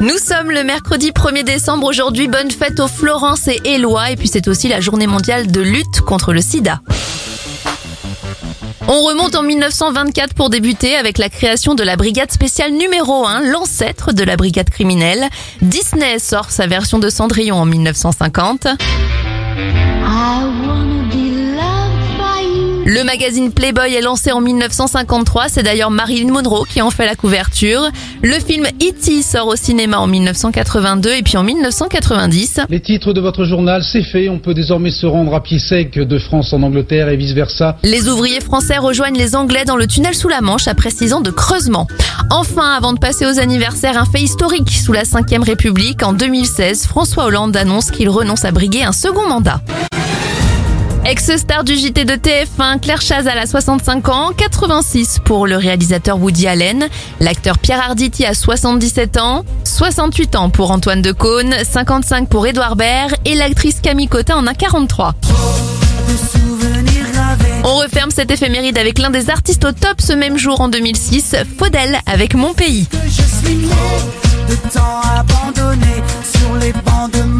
Nous sommes le mercredi 1er décembre. Aujourd'hui, bonne fête aux Florence et Éloi. Et puis c'est aussi la journée mondiale de lutte contre le sida. On remonte en 1924 pour débuter avec la création de la brigade spéciale numéro 1, l'ancêtre de la brigade criminelle. Disney sort sa version de Cendrillon en 1950. Le magazine Playboy est lancé en 1953, c'est d'ailleurs Marilyn Monroe qui en fait la couverture. Le film E.T. sort au cinéma en 1982 et puis en 1990. Les titres de votre journal, c'est fait, on peut désormais se rendre à pied sec de France en Angleterre et vice-versa. Les ouvriers français rejoignent les Anglais dans le tunnel sous la Manche après 6 ans de creusement. Enfin, avant de passer aux anniversaires, un fait historique sous la 5ème République. En 2016, François Hollande annonce qu'il renonce à briguer un second mandat. Ex-star du JT de TF1, Claire Chazal a 65 ans, 86 pour le réalisateur Woody Allen, l'acteur Pierre Arditi a 77 ans, 68 ans pour Antoine Decaune, 55 pour Édouard Baird et l'actrice Camille Cotin en a 43. On referme cette éphéméride avec l'un des artistes au top ce même jour en 2006, Faudel avec Mon Pays. Je suis de temps abandonné sur les bancs de.